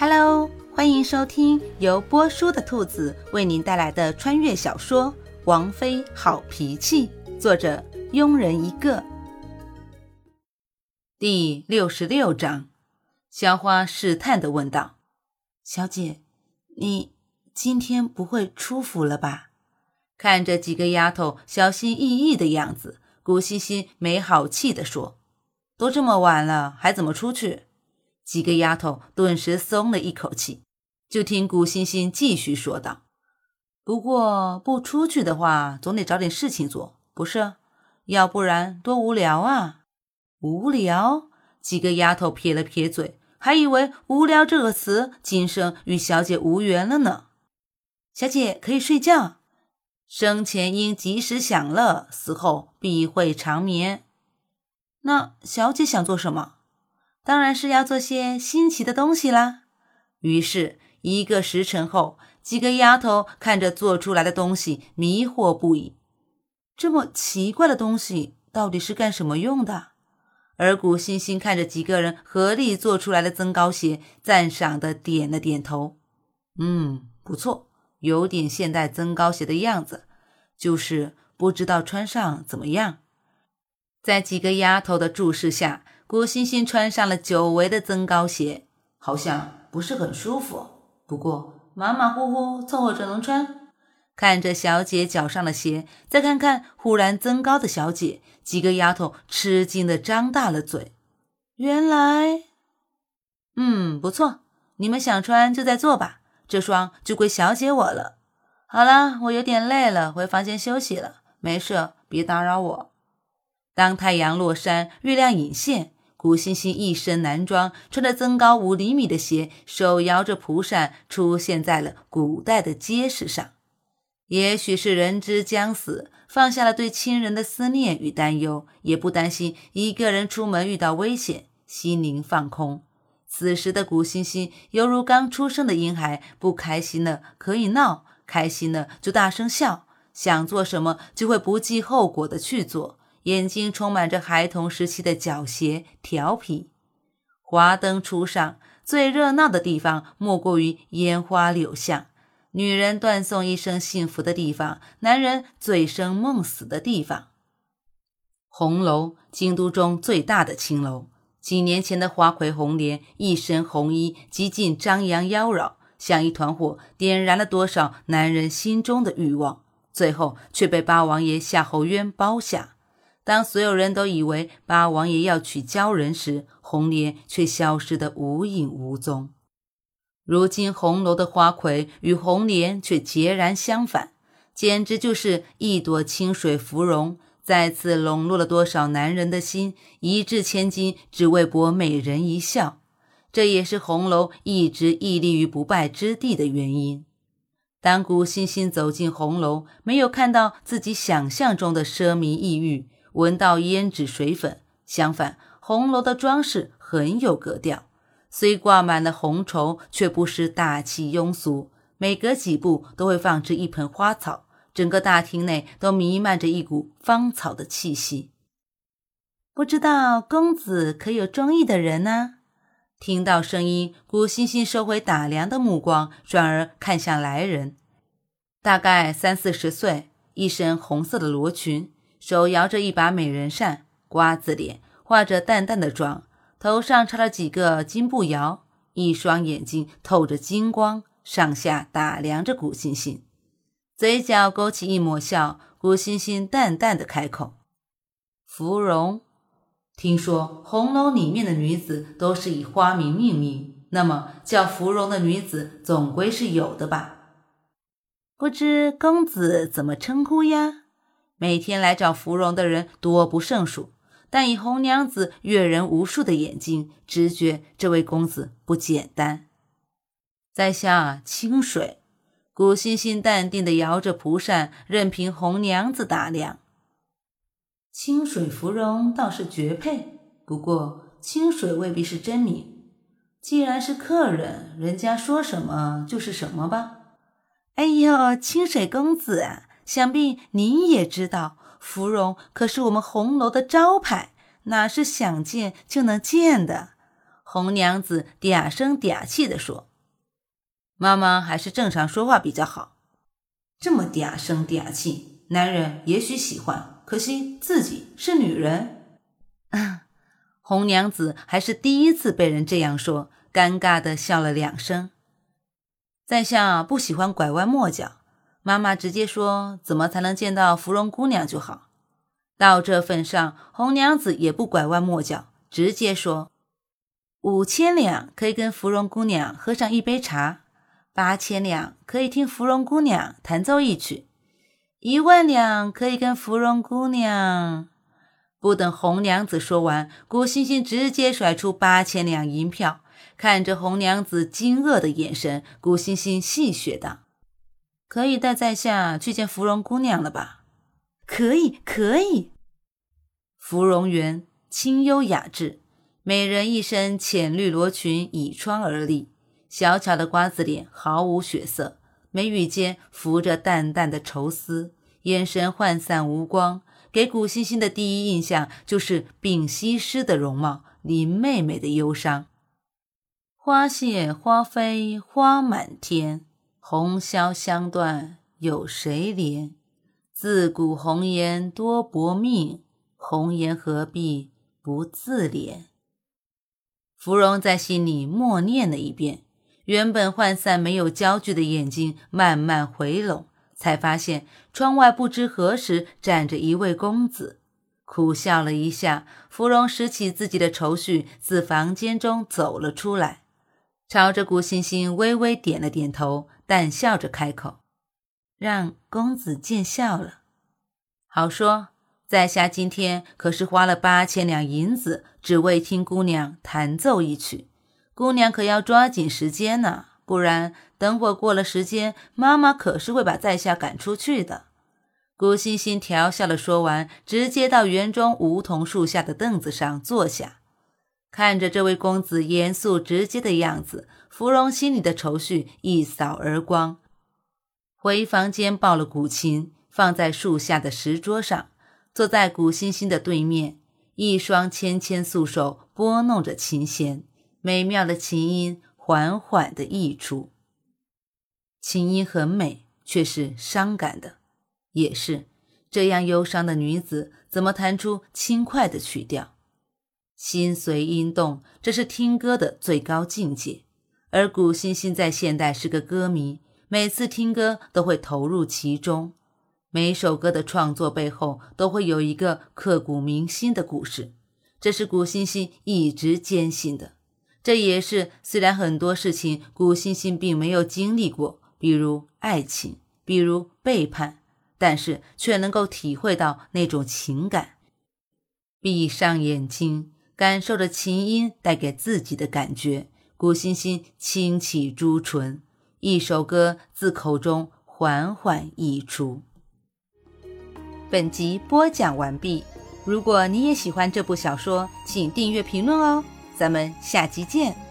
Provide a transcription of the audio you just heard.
Hello，欢迎收听由波叔的兔子为您带来的穿越小说《王妃好脾气》，作者庸人一个。第六十六章，小花试探的问道：“小姐，你今天不会出府了吧？”看着几个丫头小心翼翼的样子，顾欣欣没好气的说：“都这么晚了，还怎么出去？”几个丫头顿时松了一口气，就听古欣欣继续说道：“不过不出去的话，总得找点事情做，不是？要不然多无聊啊！无聊。”几个丫头撇了撇嘴，还以为“无聊”这个词今生与小姐无缘了呢。小姐可以睡觉，生前应及时享乐，死后必会长眠。那小姐想做什么？当然是要做些新奇的东西啦。于是，一个时辰后，几个丫头看着做出来的东西，迷惑不已。这么奇怪的东西，到底是干什么用的？而古欣欣看着几个人合力做出来的增高鞋，赞赏的点了点头：“嗯，不错，有点现代增高鞋的样子，就是不知道穿上怎么样。”在几个丫头的注视下。古欣欣穿上了久违的增高鞋，好像不是很舒服。不过马马虎虎凑合着能穿。看着小姐脚上的鞋，再看看忽然增高的小姐，几个丫头吃惊的张大了嘴。原来，嗯，不错，你们想穿就再做吧，这双就归小姐我了。好了，我有点累了，回房间休息了。没事，别打扰我。当太阳落山，月亮隐现。古欣欣一身男装，穿着增高五厘米的鞋，手摇着蒲扇，出现在了古代的街市上。也许是人之将死，放下了对亲人的思念与担忧，也不担心一个人出门遇到危险，心灵放空。此时的古欣欣犹如刚出生的婴孩，不开心了可以闹，开心了就大声笑，想做什么就会不计后果的去做。眼睛充满着孩童时期的狡黠调皮。华灯初上，最热闹的地方莫过于烟花柳巷，女人断送一生幸福的地方，男人醉生梦死的地方。红楼，京都中最大的青楼。几年前的花魁红莲，一身红衣，极尽张扬妖娆，像一团火，点燃了多少男人心中的欲望，最后却被八王爷夏侯渊包下。当所有人都以为八王爷要娶鲛人时，红莲却消失得无影无踪。如今红楼的花魁与红莲却截然相反，简直就是一朵清水芙蓉，再次笼络了多少男人的心，一掷千金只为博美人一笑。这也是红楼一直屹立于不败之地的原因。当古欣欣走进红楼，没有看到自己想象中的奢靡异域。闻到胭脂水粉，相反，红楼的装饰很有格调，虽挂满了红绸，却不失大气庸俗。每隔几步都会放置一盆花草，整个大厅内都弥漫着一股芳草的气息。不知道公子可有中意的人呢？听到声音，古欣欣收回打量的目光，转而看向来人，大概三四十岁，一身红色的罗裙。手摇着一把美人扇，瓜子脸，化着淡淡的妆，头上插了几个金步摇，一双眼睛透着金光，上下打量着古欣欣，嘴角勾起一抹笑。古欣欣淡淡的开口：“芙蓉，听说红楼里面的女子都是以花名命名，那么叫芙蓉的女子总归是有的吧？不知公子怎么称呼呀？”每天来找芙蓉的人多不胜数，但以红娘子阅人无数的眼睛，直觉这位公子不简单。在下清水，古欣欣淡定地摇着蒲扇，任凭红娘子打量。清水芙蓉倒是绝配，不过清水未必是真名。既然是客人，人家说什么就是什么吧。哎呦，清水公子！想必您也知道，芙蓉可是我们红楼的招牌，哪是想见就能见的？红娘子嗲声嗲气地说：“妈妈还是正常说话比较好。这么嗲声嗲气，男人也许喜欢，可惜自己是女人。红娘子还是第一次被人这样说，尴尬的笑了两声。在下不喜欢拐弯抹角，妈妈直接说怎么才能见到芙蓉姑娘就好。到这份上，红娘子也不拐弯抹角，直接说五千两可以跟芙蓉姑娘喝上一杯茶。八千两可以听芙蓉姑娘弹奏一曲，一万两可以跟芙蓉姑娘。不等红娘子说完，古欣欣直接甩出八千两银票。看着红娘子惊愕的眼神，古欣欣戏谑道：“可以带在下去见芙蓉姑娘了吧？”“可以，可以。”芙蓉园清幽雅致，美人一身浅绿罗裙倚窗而立。小巧的瓜子脸毫无血色，眉宇间浮着淡淡的愁思，眼神涣散无光，给古欣欣的第一印象就是丙西施的容貌，林妹妹的忧伤。花谢花飞花满天，红消香断有谁怜？自古红颜多薄命，红颜何必不自怜？芙蓉在心里默念了一遍。原本涣散没有焦距的眼睛慢慢回拢，才发现窗外不知何时站着一位公子，苦笑了一下。芙蓉拾起自己的愁绪，自房间中走了出来，朝着顾欣欣微微点了点头，淡笑着开口：“让公子见笑了。好说，在下今天可是花了八千两银子，只为听姑娘弹奏一曲。”姑娘可要抓紧时间呢，不然等会过了时间，妈妈可是会把在下赶出去的。顾欣欣调笑的说完，直接到园中梧桐树下的凳子上坐下，看着这位公子严肃直接的样子，芙蓉心里的愁绪一扫而光。回房间抱了古琴，放在树下的石桌上，坐在古欣欣的对面，一双纤纤素手拨弄着琴弦。美妙的琴音缓缓地溢出，琴音很美，却是伤感的。也是这样忧伤的女子，怎么弹出轻快的曲调？心随音动，这是听歌的最高境界。而古欣欣在现代是个歌迷，每次听歌都会投入其中。每首歌的创作背后，都会有一个刻骨铭心的故事，这是古欣欣一直坚信的。这也是虽然很多事情古欣欣并没有经历过，比如爱情，比如背叛，但是却能够体会到那种情感。闭上眼睛，感受着琴音带给自己的感觉。古欣欣轻启朱唇，一首歌自口中缓缓溢出。本集播讲完毕。如果你也喜欢这部小说，请订阅、评论哦。咱们下集见。